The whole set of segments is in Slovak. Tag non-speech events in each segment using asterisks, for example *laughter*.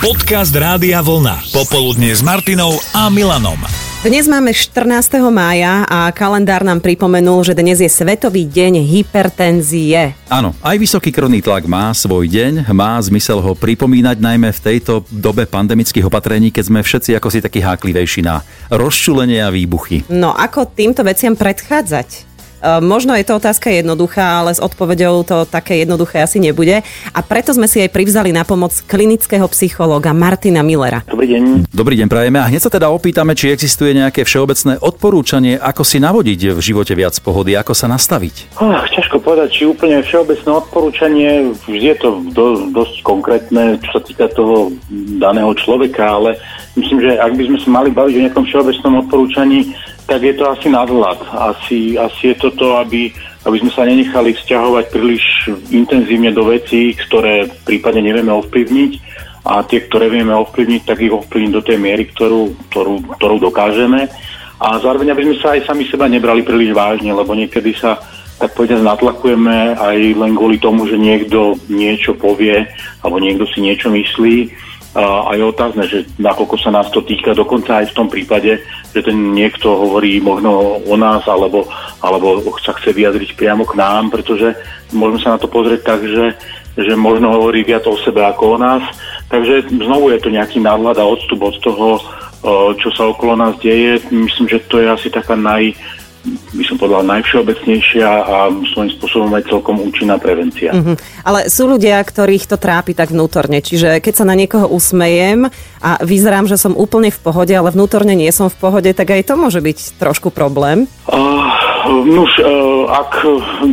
Podcast Rádia Vlna. Popoludne s Martinou a Milanom. Dnes máme 14. mája a kalendár nám pripomenul, že dnes je Svetový deň hypertenzie. Áno, aj vysoký krvný tlak má svoj deň, má zmysel ho pripomínať najmä v tejto dobe pandemických opatrení, keď sme všetci ako si takí háklivejší na rozčulenie a výbuchy. No ako týmto veciam predchádzať? Ehm, možno je to otázka jednoduchá, ale s odpovedou to také jednoduché asi nebude. A preto sme si aj privzali na pomoc klinického psychológa Martina Millera. Dobrý deň. Dobrý deň prajeme a hneď sa teda opýtame, či existuje nejaké všeobecné odporúčanie, ako si navodiť v živote viac pohody, ako sa nastaviť. Oh, ťažko povedať, či úplne všeobecné odporúčanie, vždy je to do, dosť konkrétne, čo sa týka toho daného človeka, ale myslím, že ak by sme sa mali baviť o nejakom všeobecnom odporúčaní, tak je to asi nadhľad. Asi, asi je to to, aby, aby sme sa nenechali vzťahovať príliš intenzívne do vecí, ktoré prípadne nevieme ovplyvniť a tie, ktoré vieme ovplyvniť, tak ich ovplyvniť do tej miery, ktorú, ktorú, ktorú dokážeme. A zároveň, aby sme sa aj sami seba nebrali príliš vážne, lebo niekedy sa tak povedať natlakujeme aj len kvôli tomu, že niekto niečo povie alebo niekto si niečo myslí a je otázne, že nakoľko sa nás to týka, dokonca aj v tom prípade, že ten niekto hovorí možno o nás, alebo, alebo sa chce vyjadriť priamo k nám, pretože môžeme sa na to pozrieť tak, že, že možno hovorí viac o sebe ako o nás. Takže znovu je to nejaký nadhľad a odstup od toho, čo sa okolo nás deje. Myslím, že to je asi taká naj, by som povedal, najvšeobecnejšia a svojím spôsobom aj celkom účinná prevencia. Mm-hmm. Ale sú ľudia, ktorých to trápi tak vnútorne. Čiže keď sa na niekoho usmejem a vyzerám, že som úplne v pohode, ale vnútorne nie som v pohode, tak aj to môže byť trošku problém. Uh, nuž, uh, ak,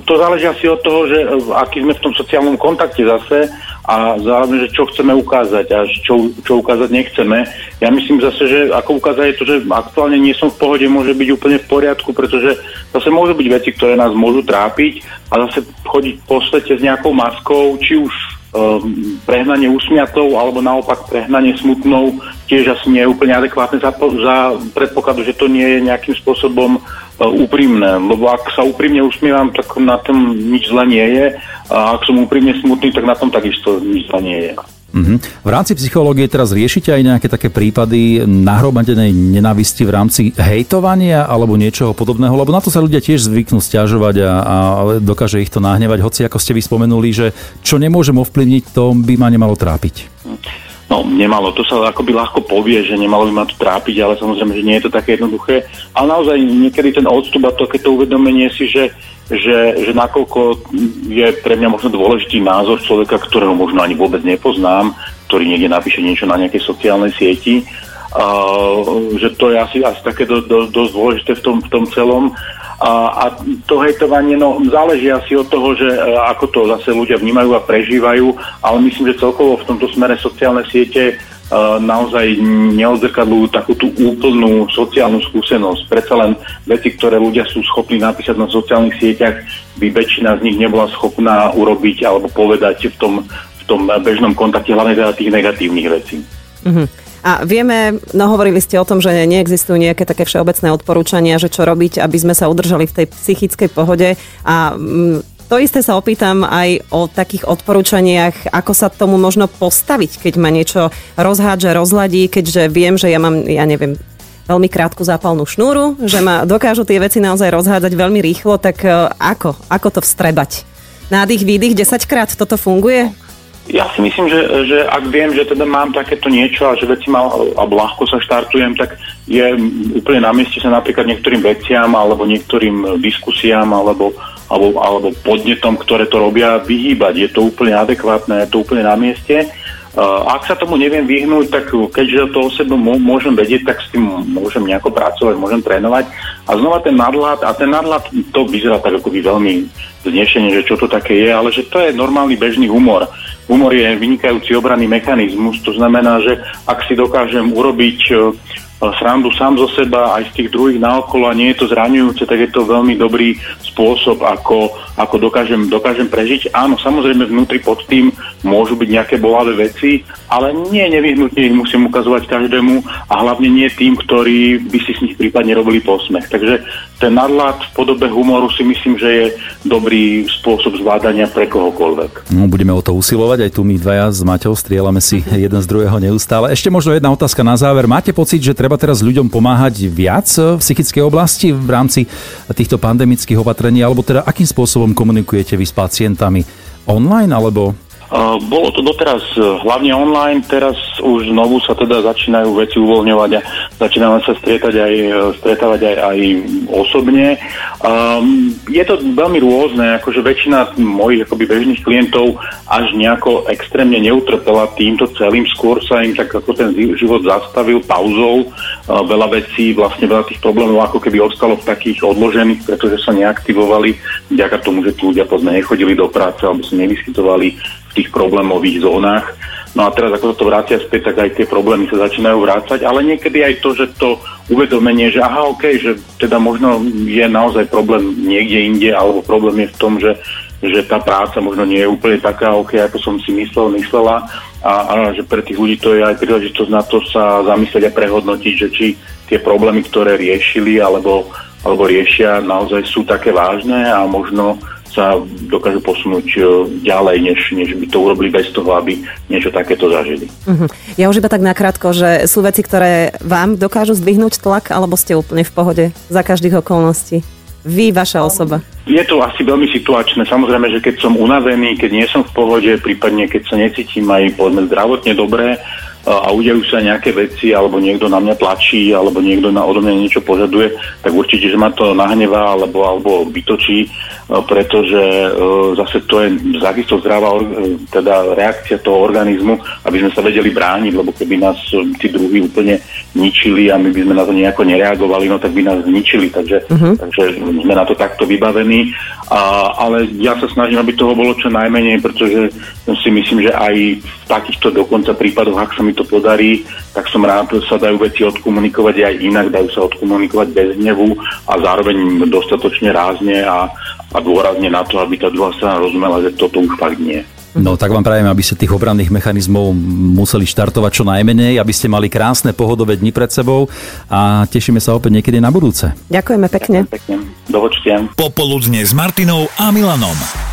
to záleží asi od toho, že uh, aký sme v tom sociálnom kontakte zase a zároveň, že čo chceme ukázať a čo, čo ukázať nechceme. Ja myslím zase, že ako ukázať je to, že aktuálne nie som v pohode, môže byť úplne v poriadku, pretože zase môžu byť veci, ktoré nás môžu trápiť a zase chodiť po svete s nejakou maskou, či už um, prehnanie úsmiatou alebo naopak prehnanie smutnou tiež asi nie je úplne adekvátne za, za predpokladu, že to nie je nejakým spôsobom uh, úprimné. Lebo ak sa úprimne usmievam, tak na tom nič zle nie je a ak som úprimne smutný, tak na tom takisto nič nie je. Mm-hmm. V rámci psychológie teraz riešite aj nejaké také prípady nahromadenej nenávisti v rámci hejtovania alebo niečoho podobného, lebo na to sa ľudia tiež zvyknú stiažovať a, a dokáže ich to nahnevať, hoci ako ste vy spomenuli, že čo nemôžem ovplyvniť, to by ma nemalo trápiť. No, nemalo. To sa akoby ľahko povie, že nemalo by ma to trápiť, ale samozrejme, že nie je to také jednoduché. Ale naozaj niekedy ten odstup a to, to uvedomenie si, že že, že nakoľko je pre mňa možno dôležitý názor človeka, ktorého možno ani vôbec nepoznám, ktorý niekde napíše niečo na nejakej sociálnej sieti, že to je asi, asi také do, do, dosť dôležité v tom, v tom celom. A, a to hejtovanie, no záleží asi od toho, že uh, ako to zase ľudia vnímajú a prežívajú, ale myslím, že celkovo v tomto smere sociálne siete naozaj neodzrkadľujú takú tú úplnú sociálnu skúsenosť. Predsa len veci, ktoré ľudia sú schopní napísať na sociálnych sieťach, by väčšina z nich nebola schopná urobiť alebo povedať v tom, v tom bežnom kontakte, hlavne teda tých negatívnych vecí. Mm-hmm. A vieme, no hovorili ste o tom, že neexistujú nejaké také všeobecné odporúčania, že čo robiť, aby sme sa udržali v tej psychickej pohode a mm, to isté sa opýtam aj o takých odporúčaniach, ako sa tomu možno postaviť, keď ma niečo rozhádže, rozladí, keďže viem, že ja mám, ja neviem, veľmi krátku zápalnú šnúru, že ma dokážu tie veci naozaj rozhádzať veľmi rýchlo, tak e, ako? Ako to vstrebať? Nádych, výdych 10 krát, toto funguje? Ja si myslím, že, že ak viem, že teda mám takéto niečo a že veci mal, alebo ľahko sa štartujem, tak je úplne na mieste sa napríklad niektorým veciam alebo niektorým diskusiám alebo alebo, alebo podnetom, ktoré to robia, vyhýbať. Je to úplne adekvátne, je to úplne na mieste. Ak sa tomu neviem vyhnúť, tak keďže to o sebe môžem vedieť, tak s tým môžem nejako pracovať, môžem trénovať. A znova ten nadhľad, a ten nadhľad, to vyzerá tak ako by veľmi znešenie, že čo to také je, ale že to je normálny bežný humor. Humor je vynikajúci obranný mechanizmus, to znamená, že ak si dokážem urobiť uh, srandu sám zo seba, aj z tých druhých naokolo a nie je to zraňujúce, tak je to veľmi dobrý spôsob, ako, ako dokážem, dokážem prežiť. Áno, samozrejme vnútri pod tým môžu byť nejaké bolavé veci, ale nie nevyhnutne ich musím ukazovať každému a hlavne nie tým, ktorí by si s nich prípadne robili posmech. Takže ten nadlad v podobe humoru si myslím, že je dobrý spôsob zvládania pre kohokoľvek. No, budeme o to usilovať, aj tu my dvaja s Maťou strielame si *laughs* jeden z druhého neustále. Ešte možno jedna otázka na záver. Máte pocit, že treba teraz ľuďom pomáhať viac v psychickej oblasti v rámci týchto pandemických opatrení, alebo teda akým spôsobom komunikujete vy s pacientami? Online alebo bolo to doteraz e, hlavne online, teraz už znovu sa teda začínajú veci uvoľňovať a začíname sa stretať aj, e, stretávať aj, aj osobne. Um, je to veľmi rôzne, akože väčšina mojich akoby bežných klientov až nejako extrémne neutrpela týmto celým, skôr sa im tak ako ten život zastavil pauzou. Uh, veľa vecí, vlastne veľa tých problémov ako keby ostalo v takých odložených, pretože sa neaktivovali vďaka tomu, že tí ľudia povedzme nechodili do práce alebo sa nevyskytovali tých problémových zónach. No a teraz, ako sa to vrátia späť, tak aj tie problémy sa začínajú vrácať, ale niekedy aj to, že to uvedomenie, že aha, ok, že teda možno je naozaj problém niekde inde, alebo problém je v tom, že, že tá práca možno nie je úplne taká, ok, ako som si myslel, myslela a, a že pre tých ľudí to je aj príležitosť na to sa zamyslieť a prehodnotiť, že či tie problémy, ktoré riešili alebo, alebo riešia, naozaj sú také vážne a možno sa dokážu posunúť e, ďalej, než, než by to urobili bez toho, aby niečo takéto zažili. Uh-huh. Ja už iba tak nakrátko, že sú veci, ktoré vám dokážu zdvihnúť tlak, alebo ste úplne v pohode za každých okolností? Vy, vaša osoba. Je to asi veľmi situačné. Samozrejme, že keď som unavený, keď nie som v pohode, prípadne keď sa necítim aj povedzme zdravotne dobre, a udejú sa nejaké veci, alebo niekto na mňa tlačí, alebo niekto na odo mňa niečo požaduje, tak určite, že ma to nahnevá alebo, alebo vytočí, e, pretože e, zase to je takisto zdravá e, teda reakcia toho organizmu, aby sme sa vedeli brániť, lebo keby nás tí druhí úplne ničili a my by sme na to nejako nereagovali, no tak by nás zničili, takže, uh-huh. takže sme na to takto vybavení. A, ale ja sa snažím, aby toho bolo čo najmenej, pretože si myslím, že aj v takýchto dokonca prípadoch, ak sa mi to podarí, tak som rád, že sa dajú veci odkomunikovať aj inak, dajú sa odkomunikovať bez hnevu a zároveň dostatočne rázne a, a dôrazne na to, aby tá druhá strana rozumela, že toto už fakt nie. No tak vám prajem, aby ste tých obranných mechanizmov museli štartovať čo najmenej, aby ste mali krásne pohodové dni pred sebou a tešíme sa opäť niekedy na budúce. Ďakujeme pekne. Ďakujem pekne. Do Popoludne s Martinou a Milanom.